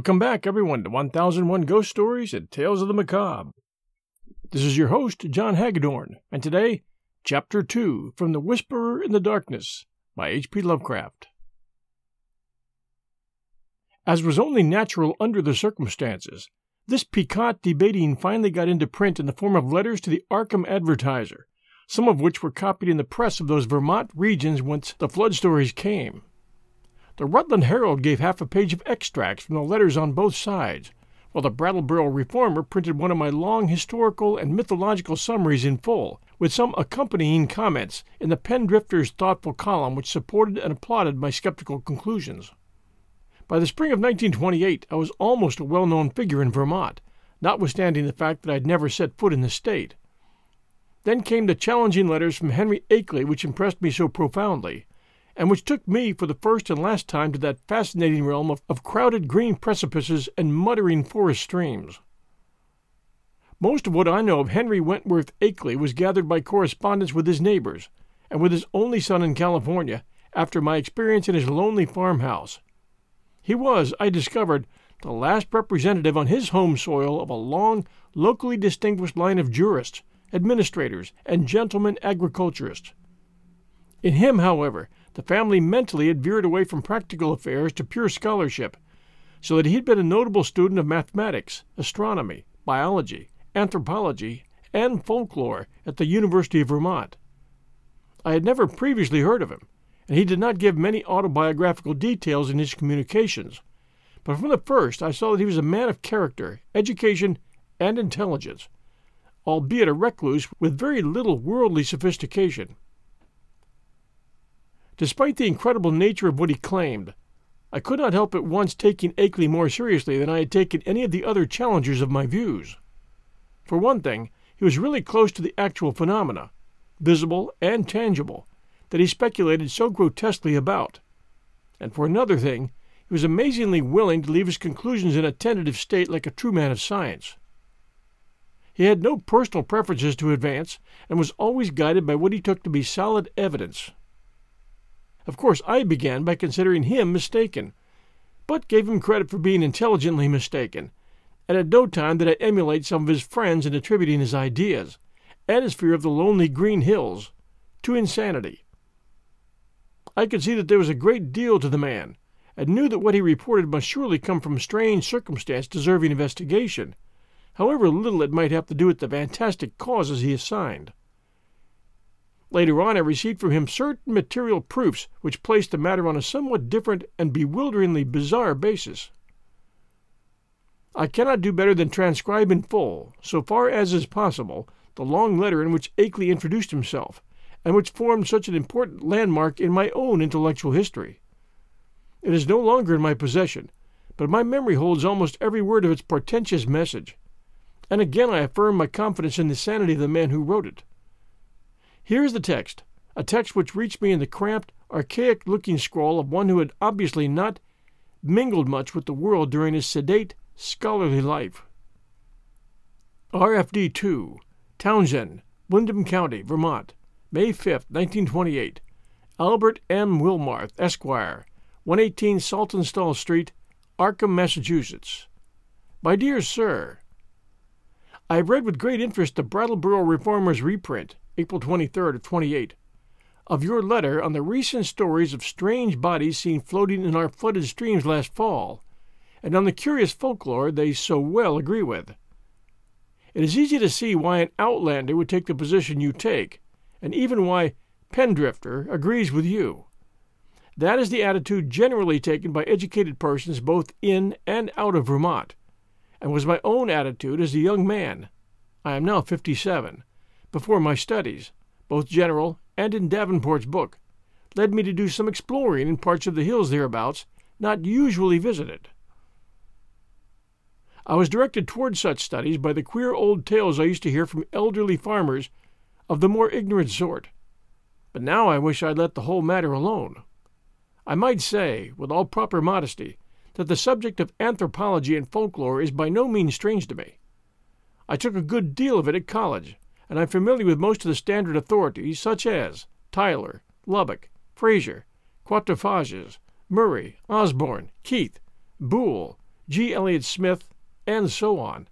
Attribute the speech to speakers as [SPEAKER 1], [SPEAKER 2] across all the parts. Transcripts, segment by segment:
[SPEAKER 1] Welcome back, everyone, to 1001 Ghost Stories and Tales of the Macabre. This is your host, John Hagedorn, and today, Chapter 2 from The Whisperer in the Darkness by H.P. Lovecraft. As was only natural under the circumstances, this piquant debating finally got into print in the form of letters to the Arkham Advertiser, some of which were copied in the press of those Vermont regions whence the flood stories came. The Rutland Herald gave half a page of extracts from the letters on both sides, while the Brattleboro Reformer printed one of my long historical and mythological summaries in full, with some accompanying comments in the Pendrifter's thoughtful column which supported and applauded my skeptical conclusions. By the spring of 1928, I was almost a well known figure in Vermont, notwithstanding the fact that I had never set foot in the state. Then came the challenging letters from Henry Akeley which impressed me so profoundly and which took me for the first and last time to that fascinating realm of, of crowded green precipices and muttering forest streams. Most of what I know of Henry Wentworth Akeley was gathered by correspondence with his neighbors, and with his only son in California, after my experience in his lonely farmhouse. He was, I discovered, the last representative on his home soil of a long, locally distinguished line of jurists, administrators, and gentlemen agriculturists. In him, however, the family mentally had veered away from practical affairs to pure scholarship, so that he had been a notable student of mathematics, astronomy, biology, anthropology, and folklore at the University of Vermont. I had never previously heard of him, and he did not give many autobiographical details in his communications. But from the first I saw that he was a man of character, education, and intelligence, albeit a recluse with very little worldly sophistication. Despite the incredible nature of what he claimed, I could not help at once taking Akeley more seriously than I had taken any of the other challengers of my views. For one thing, he was really close to the actual phenomena, visible and tangible, that he speculated so grotesquely about. And for another thing, he was amazingly willing to leave his conclusions in a tentative state like a true man of science. He had no personal preferences to advance, and was always guided by what he took to be solid evidence of course, I began by considering him mistaken, but gave him credit for being intelligently mistaken, and at no time did I emulate some of his friends in attributing his ideas, and his fear of the lonely green hills, to insanity. I could see that there was a great deal to the man, and knew that what he reported must surely come from strange circumstance deserving investigation, however little it might have to do with the fantastic causes he assigned. Later on, I received from him certain material proofs which placed the matter on a somewhat different and bewilderingly bizarre basis. I cannot do better than transcribe in full, so far as is possible, the long letter in which Akeley introduced himself, and which formed such an important landmark in my own intellectual history. It is no longer in my possession, but my memory holds almost every word of its portentous message, and again I affirm my confidence in the sanity of the man who wrote it. Here is the text, a text which reached me in the cramped, archaic looking scrawl of one who had obviously not mingled much with the world during his sedate, scholarly life. RFD 2, Townshend, Windham County, Vermont, May 5, 1928. Albert N. Wilmarth, Esquire, 118 Saltonstall Street, Arkham, Massachusetts. My dear Sir, I have read with great interest the Brattleboro Reformer's reprint, April 23rd of 28, of your letter on the recent stories of strange bodies seen floating in our flooded streams last fall, and on the curious folklore they so well agree with. It is easy to see why an outlander would take the position you take, and even why Pendrifter agrees with you. That is the attitude generally taken by educated persons both in and out of Vermont, and was my own attitude as a young man. I am now fifty seven. Before my studies, both general and in Davenport's book, led me to do some exploring in parts of the hills thereabouts not usually visited. I was directed toward such studies by the queer old tales I used to hear from elderly farmers of the more ignorant sort. But now I wish I'd let the whole matter alone. I might say, with all proper modesty, that the subject of anthropology and folklore is by no means strange to me. I took a good deal of it at college, and I'm familiar with most of the standard authorities, such as Tylor, Lubbock, Frazer, Quatrefages, Murray, Osborn, Keith, Boule, G. Elliot Smith, and so on.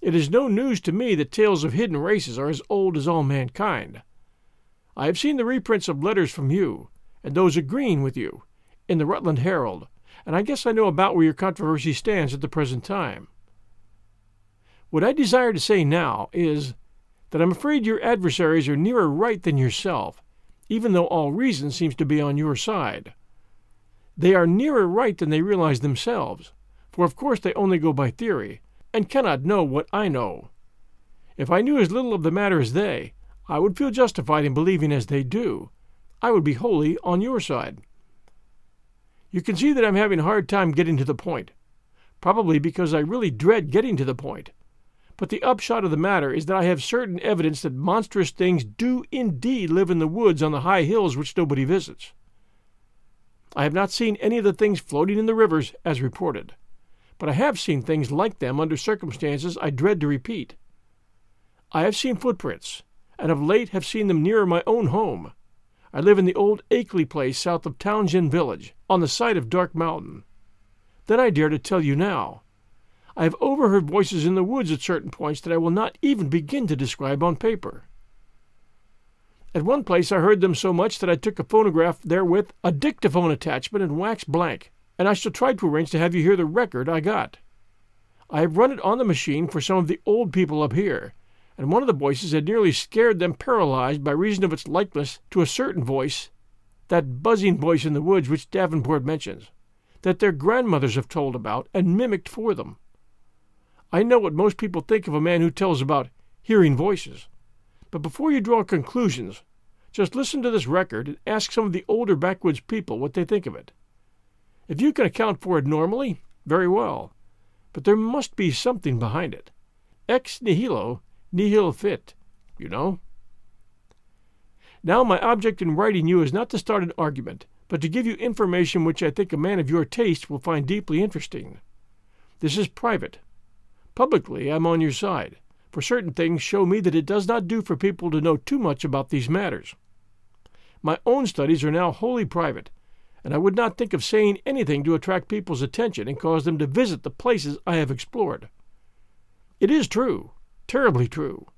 [SPEAKER 1] It is no news to me that tales of hidden races are as old as all mankind. I have seen the reprints of letters from you, and those agreeing with you, in the Rutland Herald, and I guess I know about where your controversy stands at the present time. What I desire to say now is that I'm afraid your adversaries are nearer right than yourself, even though all reason seems to be on your side. They are nearer right than they realize themselves, for of course they only go by theory, and cannot know what I know. If I knew as little of the matter as they, I would feel justified in believing as they do. I would be wholly on your side. You can see that I'm having a hard time getting to the point, probably because I really dread getting to the point. But the upshot of the matter is that I have certain evidence that monstrous things do indeed live in the woods on the high hills which nobody visits. I have not seen any of the things floating in the rivers as reported but I have seen things like them under circumstances I dread to repeat. I have seen footprints, and of late have seen them nearer my own home. I live in the old Akeley place south of Townshend Village, on the site of Dark Mountain. Then I dare to tell you now. I have overheard voices in the woods at certain points that I will not even begin to describe on paper. At one place I heard them so much that I took a phonograph therewith, a dictaphone attachment and waxed blank and I shall try to arrange to have you hear the record I got. I have run it on the machine for some of the old people up here, and one of the voices had nearly scared them paralyzed by reason of its likeness to a certain voice, that buzzing voice in the woods which Davenport mentions, that their grandmothers have told about and mimicked for them. I know what most people think of a man who tells about hearing voices, but before you draw conclusions, just listen to this record and ask some of the older backwoods people what they think of it. If you can account for it normally, very well. But there must be something behind it. Ex nihilo nihil fit, you know. Now, my object in writing you is not to start an argument, but to give you information which I think a man of your taste will find deeply interesting. This is private. Publicly, I'm on your side, for certain things show me that it does not do for people to know too much about these matters. My own studies are now wholly private, and I would not think of saying anything to attract people's attention and cause them to visit the places I have explored. It is true, terribly true,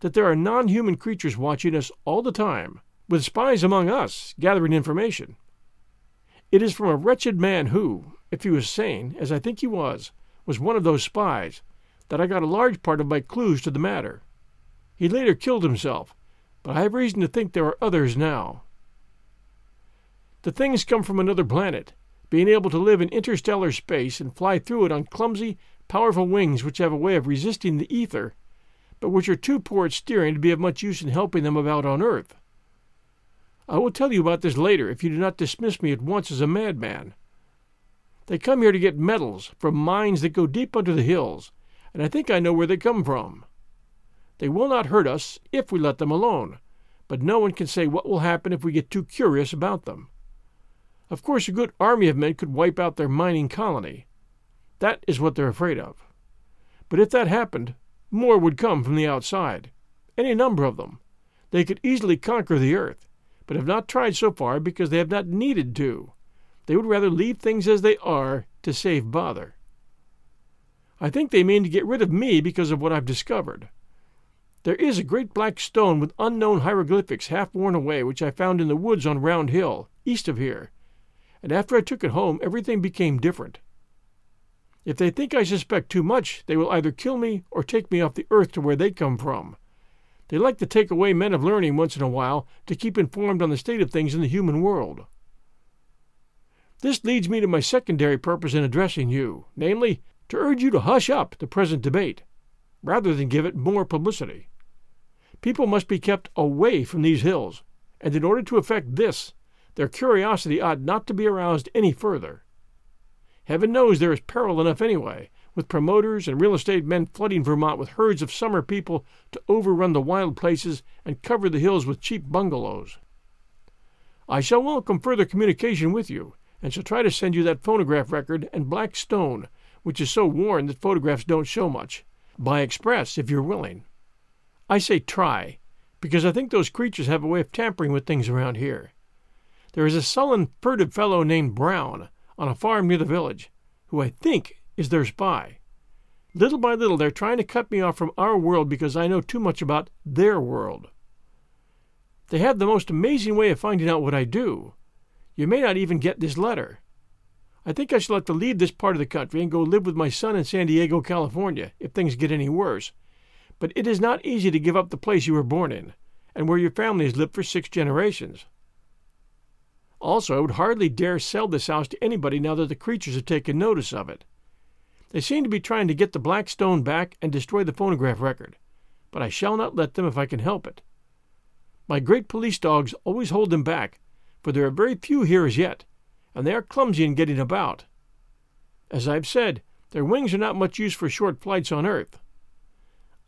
[SPEAKER 1] that there are non human creatures watching us all the time, with spies among us gathering information. It is from a wretched man who, if he was sane, as I think he was, was one of those spies, that I got a large part of my clues to the matter. He later killed himself, but I have reason to think there are others now. The things come from another planet, being able to live in interstellar space and fly through it on clumsy, powerful wings which have a way of resisting the ether, but which are too poor at steering to be of much use in helping them about on Earth. I will tell you about this later if you do not dismiss me at once as a madman. They come here to get metals from mines that go deep under the hills, and I think I know where they come from. They will not hurt us if we let them alone, but no one can say what will happen if we get too curious about them. Of course, a good army of men could wipe out their mining colony. That is what they're afraid of. But if that happened, more would come from the outside. any number of them. They could easily conquer the earth, but have not tried so far because they have not needed to. They would rather leave things as they are to save bother. I think they mean to get rid of me because of what I've discovered. There is a great black stone with unknown hieroglyphics half worn away, which I found in the woods on Round Hill, east of here, and after I took it home everything became different. If they think I suspect too much, they will either kill me or take me off the earth to where they come from. They like to take away men of learning once in a while to keep informed on the state of things in the human world. This leads me to my secondary purpose in addressing you, namely, to urge you to hush up the present debate, rather than give it more publicity. People must be kept away from these hills, and in order to effect this, their curiosity ought not to be aroused any further. Heaven knows there is peril enough anyway, with promoters and real estate men flooding Vermont with herds of summer people to overrun the wild places and cover the hills with cheap bungalows. I shall welcome further communication with you, and shall try to send you that phonograph record and black stone, which is so worn that photographs don't show much, by express if you're willing. I say try, because I think those creatures have a way of tampering with things around here. There is a sullen, furtive fellow named Brown on a farm near the village, who I think is their spy. Little by little, they're trying to cut me off from our world because I know too much about their world. They have the most amazing way of finding out what I do, you may not even get this letter. I think I shall have to leave this part of the country and go live with my son in San Diego, California, if things get any worse. But it is not easy to give up the place you were born in, and where your family has lived for six generations. Also, I would hardly dare sell this house to anybody now that the creatures have taken notice of it. They seem to be trying to get the black stone back and destroy the phonograph record, but I shall not let them if I can help it. My great police dogs always hold them back, for there are very few here as yet, and they are clumsy in getting about. As I have said, their wings are not much use for short flights on earth.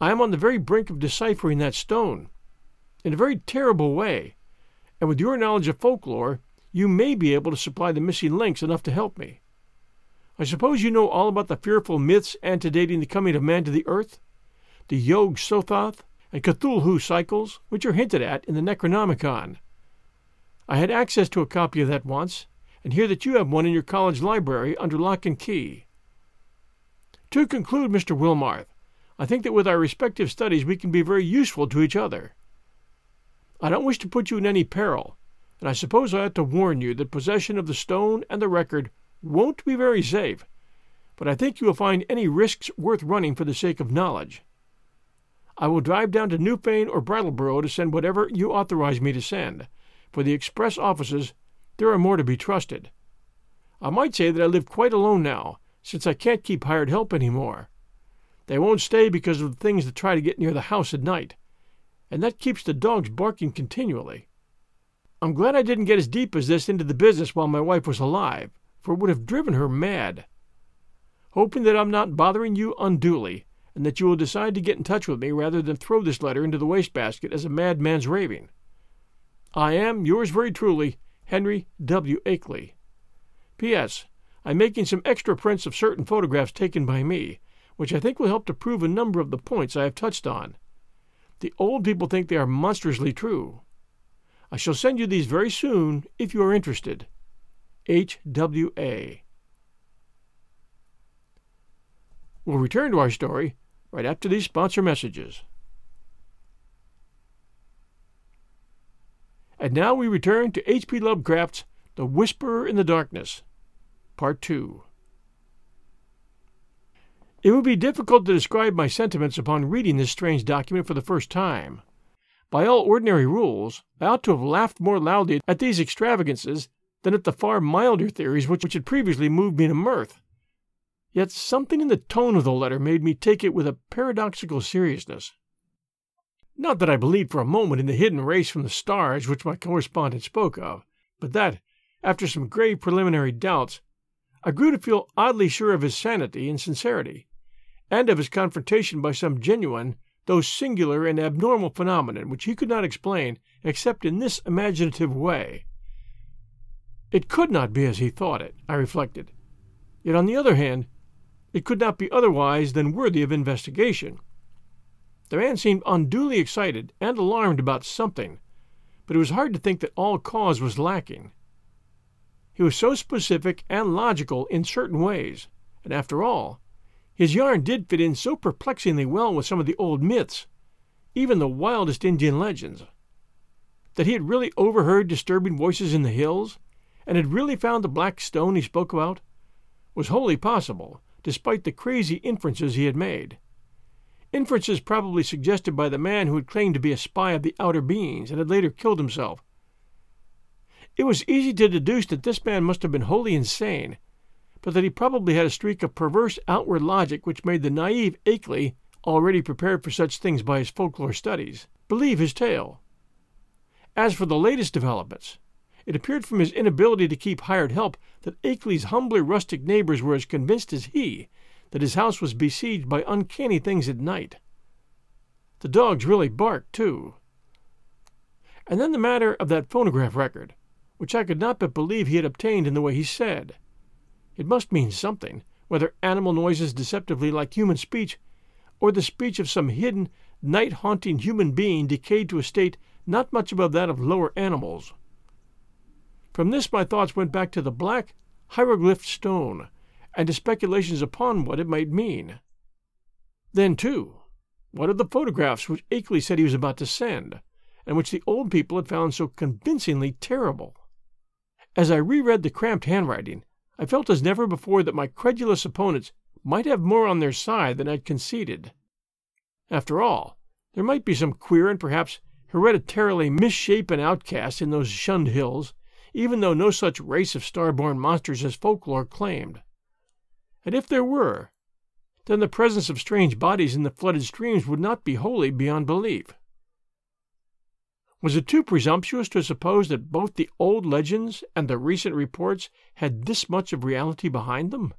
[SPEAKER 1] I am on the very brink of deciphering that stone, in a very terrible way, and with your knowledge of folklore, you may be able to supply the missing links enough to help me. I suppose you know all about the fearful myths antedating the coming of man to the earth, the Yog Sothoth and Cthulhu cycles, which are hinted at in the Necronomicon. I had access to a copy of that once, and hear that you have one in your college library under lock and key. To conclude, Mr. Wilmarth, I think that with our respective studies we can be very useful to each other. I don't wish to put you in any peril, and I suppose I ought to warn you that possession of the stone and the record won't be very safe, but I think you will find any risks worth running for the sake of knowledge. I will drive down to Newfane or Brattleboro to send whatever you authorize me to send, for the express offices, there are more to be trusted. I might say that I live quite alone now, since I can't keep hired help any more. They won't stay because of the things that try to get near the house at night, and that keeps the dogs barking continually. I'm glad I didn't get as deep as this into the business while my wife was alive, for it would have driven her mad. Hoping that I'm not bothering you unduly, and that you will decide to get in touch with me rather than throw this letter into the wastebasket as a madman's raving. I am, yours very truly, Henry W. Akeley. P.S. I'm making some extra prints of certain photographs taken by me, which I think will help to prove a number of the points I have touched on. The old people think they are monstrously true. I shall send you these very soon if you are interested. H. W. A. We'll return to our story right after these sponsor messages. And now we return to H.P. Lovecraft's The Whisperer in the Darkness, Part 2. It would be difficult to describe my sentiments upon reading this strange document for the first time. By all ordinary rules, I ought to have laughed more loudly at these extravagances than at the far milder theories which, which had previously moved me to mirth. Yet something in the tone of the letter made me take it with a paradoxical seriousness. Not that I believed for a moment in the hidden race from the stars which my correspondent spoke of, but that, after some grave preliminary doubts, I grew to feel oddly sure of his sanity and sincerity, and of his confrontation by some genuine, though singular and abnormal phenomenon which he could not explain except in this imaginative way. It could not be as he thought it, I reflected. Yet, on the other hand, it could not be otherwise than worthy of investigation The man seemed unduly excited and alarmed about something, but it was hard to think that all cause was lacking. He was so specific and logical in certain ways, and after all, his yarn did fit in so perplexingly well with some of the old myths, even the wildest Indian legends. That he had really overheard disturbing voices in the hills, and had really found the black stone he spoke about, was wholly possible, despite the crazy inferences he had made. Inferences probably suggested by the man who had claimed to be a spy of the outer beings and had later killed himself. It was easy to deduce that this man must have been wholly insane, but that he probably had a streak of perverse outward logic which made the naive Akeley, already prepared for such things by his folklore studies, believe his tale. As for the latest developments, it appeared from his inability to keep hired help that Akeley's humbler rustic neighbors were as convinced as he that his house was besieged by uncanny things at night. The dogs really barked, too. And then the matter of that phonograph record, which I could not but believe he had obtained in the way he said. It must mean something, whether animal noises deceptively like human speech, or the speech of some hidden, night haunting human being decayed to a state not much above that of lower animals. From this my thoughts went back to the black, hieroglyphed stone, and to speculations upon what it might mean. Then, too, what of the photographs which Akeley said he was about to send, and which the old people had found so convincingly terrible? As I reread the cramped handwriting, I felt as never before that my credulous opponents might have more on their side than I'd conceded. After all, there might be some queer and perhaps hereditarily misshapen outcasts in those shunned hills, even though no such race of star-born monsters as folklore claimed. And if there were, then the presence of strange bodies in the flooded streams would not be wholly beyond belief. Was it too presumptuous to suppose that both the old legends and the recent reports had this much of reality behind them?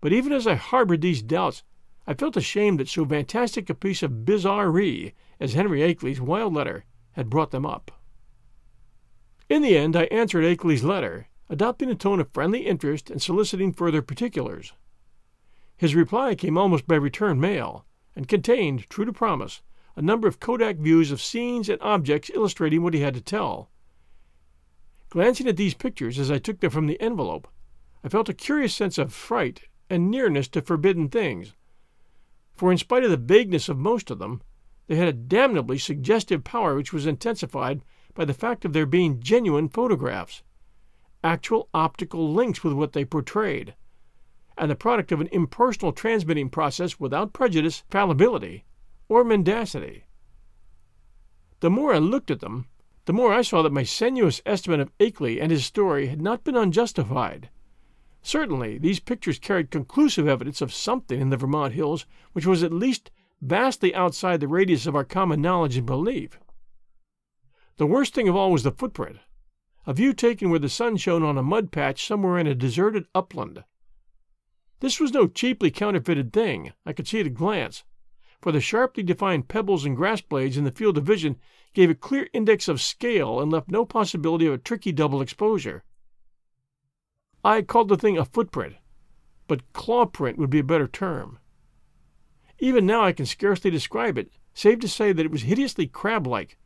[SPEAKER 1] But even as I harbored these doubts, I felt ashamed that so fantastic a piece of bizarrerie as Henry Akeley's wild letter had brought them up. In the end, I answered Akeley's letter, adopting a tone of friendly interest and soliciting further particulars. His reply came almost by return mail, and contained, true to promise, a number of Kodak views of scenes and objects illustrating what he had to tell. Glancing at these pictures as I took them from the envelope, I felt a curious sense of fright and nearness to forbidden things. For in spite of the vagueness of most of them, they had a damnably suggestive power which was intensified by the fact of their being genuine photographs actual optical links with what they portrayed, and the product of an impersonal transmitting process without prejudice, fallibility, or mendacity. The more I looked at them, the more I saw that my strenuous estimate of Akeley and his story had not been unjustified. Certainly, these pictures carried conclusive evidence of something in the Vermont hills which was at least vastly outside the radius of our common knowledge and belief. The worst thing of all was the footprint a view taken where the sun shone on a mud patch somewhere in a deserted upland. This was no cheaply counterfeited thing, I could see at a glance, for the sharply defined pebbles and grass blades in the field of vision gave a clear index of scale and left no possibility of a tricky double exposure. I called the thing a footprint, but claw print would be a better term. Even now I can scarcely describe it, save to say that it was hideously crab like,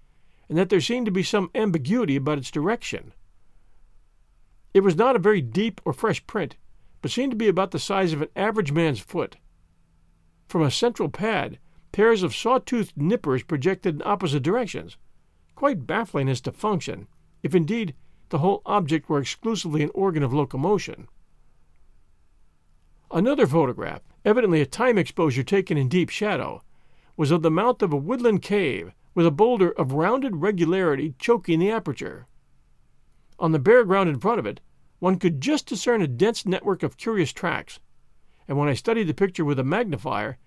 [SPEAKER 1] and that there seemed to be some ambiguity about its direction. It was not a very deep or fresh print, but seemed to be about the size of an average man's foot. From a central pad, pairs of saw-toothed nippers projected in opposite directions, quite baffling as to function, if indeed the whole object were exclusively an organ of locomotion. Another photograph, evidently a time exposure taken in deep shadow, was of the mouth of a woodland cave with a boulder of rounded regularity choking the aperture. On the bare ground in front of it, one could just discern a dense network of curious tracks, and when I studied the picture with a magnifier,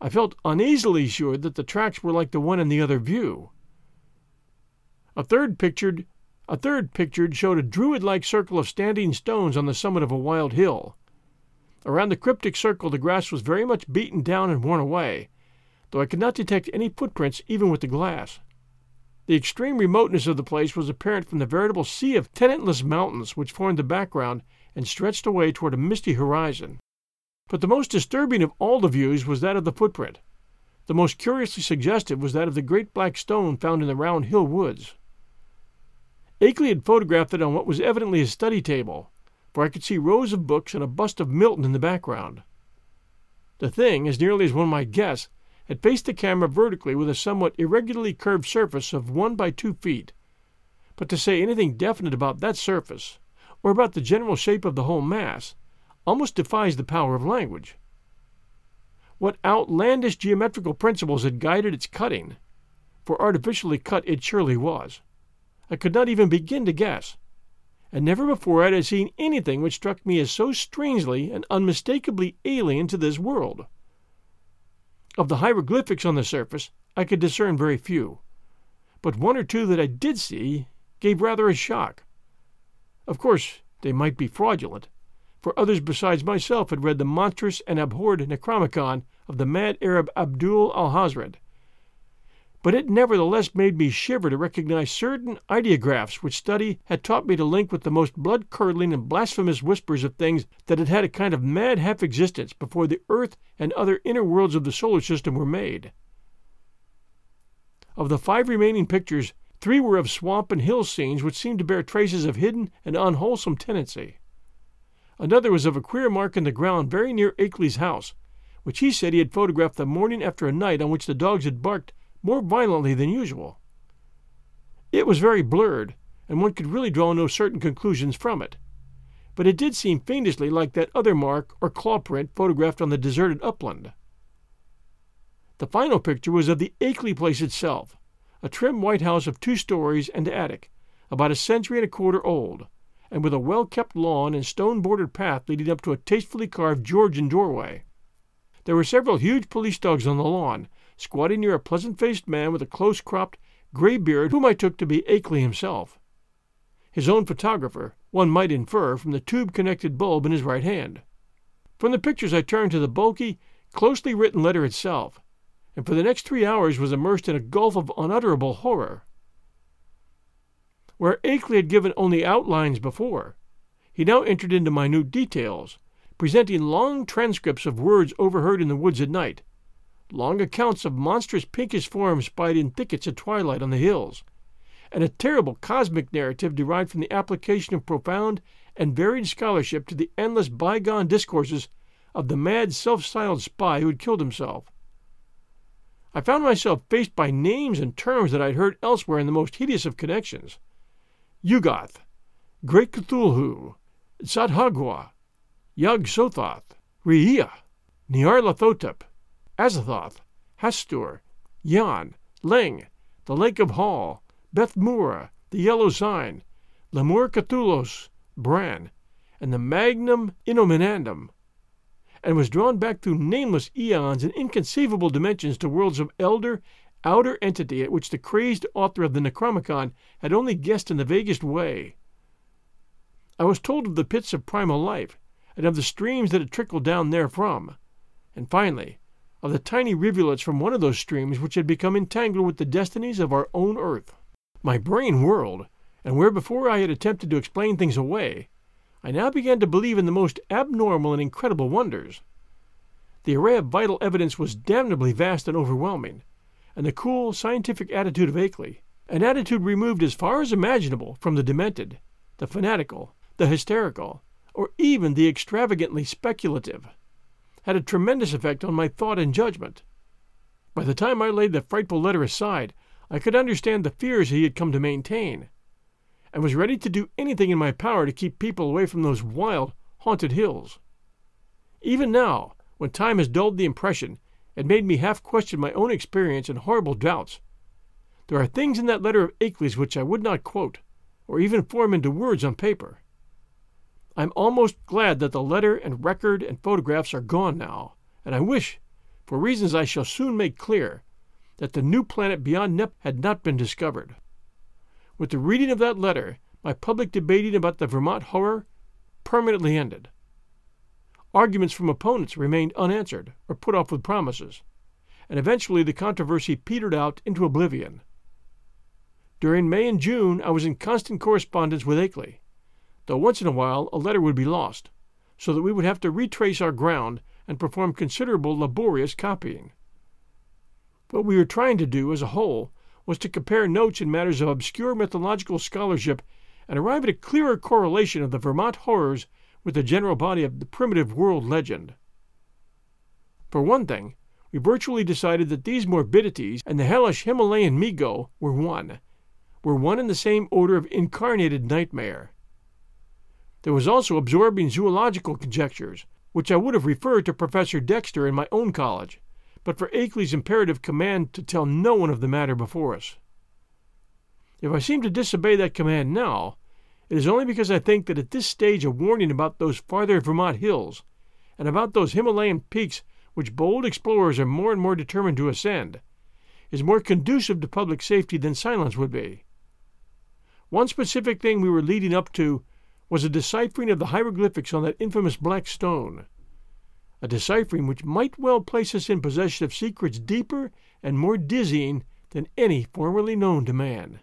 [SPEAKER 1] I felt uneasily sure that the tracks were like the one in the other view. A third pictured a third pictured showed a druid-like circle of standing stones on the summit of a wild hill. Around the cryptic circle the grass was very much beaten down and worn away, though I could not detect any footprints even with the glass. The extreme remoteness of the place was apparent from the veritable sea of tenantless mountains which formed the background and stretched away toward a misty horizon. But the most disturbing of all the views was that of the footprint, The most curiously suggestive was that of the great black stone found in the Round Hill woods. Akeley had photographed it on what was evidently his study table, for I could see rows of books and a bust of Milton in the background. The thing, as nearly as one might guess, had faced the camera vertically with a somewhat irregularly curved surface of one by two feet. But to say anything definite about that surface, or about the general shape of the whole mass, almost defies the power of language. What outlandish geometrical principles had guided its cutting, for artificially cut it surely was, I could not even begin to guess, and never before had I seen anything which struck me as so strangely and unmistakably alien to this world. Of the hieroglyphics on the surface I could discern very few, but one or two that I did see gave rather a shock. Of course, they might be fraudulent, for others besides myself had read the monstrous and abhorred Necronomicon of the mad Arab Abdul Alhazred. But it nevertheless made me shiver to recognize certain ideographs which study had taught me to link with the most blood curdling and blasphemous whispers of things that had had a kind of mad half existence before the earth and other inner worlds of the solar system were made. Of the five remaining pictures, three were of swamp and hill scenes which seemed to bear traces of hidden and unwholesome tenancy. Another was of a queer mark in the ground very near Akeley's house, which he said he had photographed the morning after a night on which the dogs had barked more violently than usual. It was very blurred, and one could really draw no certain conclusions from it, but it did seem fiendishly like that other mark or claw print photographed on the deserted upland. The final picture was of the Akeley place itself, a trim white house of two stories and attic, about a century and a quarter old, and with a well kept lawn and stone bordered path leading up to a tastefully carved Georgian doorway. There were several huge police dogs on the lawn, squatting near a pleasant faced man with a close cropped, gray beard whom I took to be Akeley himself. His own photographer, one might infer from the tube connected bulb in his right hand. From the pictures I turned to the bulky, closely written letter itself, and for the next three hours was immersed in a gulf of unutterable horror where Akeley had given only outlines before. He now entered into minute details, presenting long transcripts of words overheard in the woods at night, long accounts of monstrous pinkish forms spied in thickets at twilight on the hills, and a terrible cosmic narrative derived from the application of profound and varied scholarship to the endless bygone discourses of the mad self styled spy who had killed himself. I found myself faced by names and terms that I had heard elsewhere in the most hideous of connections. Yuggoth, Great Cthulhu, Tsathoggua, Yog Sothoth, R'lyeh, Nyarlathotep, Azathoth, Hastur, Yian, Leng, the Lake of Hali, Beth Mura, the Yellow Sign, L'mur-Kathulos, Bran, and the Magnum Innominandum, and was drawn back through nameless eons and inconceivable dimensions to worlds of elder outer entity at which the crazed author of the Necronomicon had only guessed in the vaguest way. I was told of the pits of primal life, and of the streams that had trickled down therefrom, and finally of the tiny rivulets from one of those streams which had become entangled with the destinies of our own earth. My brain whirled, and where before I had attempted to explain things away, I now began to believe in the most abnormal and incredible wonders. The array of vital evidence was damnably vast and overwhelming, and the cool, scientific attitude of Akeley, an attitude removed as far as imaginable from the demented, the fanatical, the hysterical, or even the extravagantly speculative, had a tremendous effect on my thought and judgment. By the time I laid the frightful letter aside, I could understand the fears he had come to maintain, and was ready to do anything in my power to keep people away from those wild, haunted hills. Even now, when time has dulled the impression and made me half question my own experience and horrible doubts. There are things in that letter of Akeley's which I would not quote, or even form into words on paper. I am almost glad that the letter and record and photographs are gone now, and I wish, for reasons I shall soon make clear, that the new planet beyond Nep had not been discovered. With the reading of that letter, my public debating about the Vermont horror permanently ended. Arguments from opponents remained unanswered or put off with promises, and eventually the controversy petered out into oblivion. During May and June I was in constant correspondence with Akeley, though once in a while a letter would be lost, so that we would have to retrace our ground and perform considerable laborious copying. What we were trying to do as a whole was to compare notes in matters of obscure mythological scholarship and arrive at a clearer correlation of the Vermont horrors with the general body of the primitive world legend. For one thing, we virtually decided that these morbidities and the hellish Himalayan Mi-Go were one, were one and the same order of incarnated nightmare. There was also absorbing zoological conjectures, which I would have referred to Professor Dexter in my own college, but for Akeley's imperative command to tell no one of the matter before us. If I seem to disobey that command now, it is only because I think that at this stage a warning about those farther Vermont hills, and about those Himalayan peaks which bold explorers are more and more determined to ascend, is more conducive to public safety than silence would be. One specific thing we were leading up to was a deciphering of the hieroglyphics on that infamous black stone a deciphering which might well place us in possession of secrets deeper and more dizzying than any formerly known to man.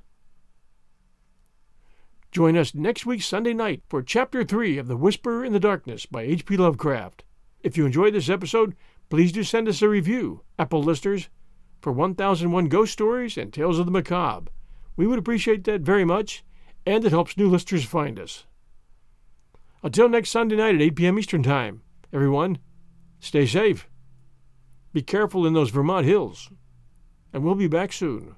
[SPEAKER 1] Join us next week Sunday night for Chapter 3 of The Whisperer in the Darkness by H.P. Lovecraft. If you enjoyed this episode, please do send us a review, Apple listeners, for 1001 Ghost Stories and Tales of the Macabre. We would appreciate that very much, and it helps new listeners find us. Until next Sunday night at 8 p.m. Eastern Time, everyone, Stay safe. Be careful in those Vermont hills. And we'll be back soon.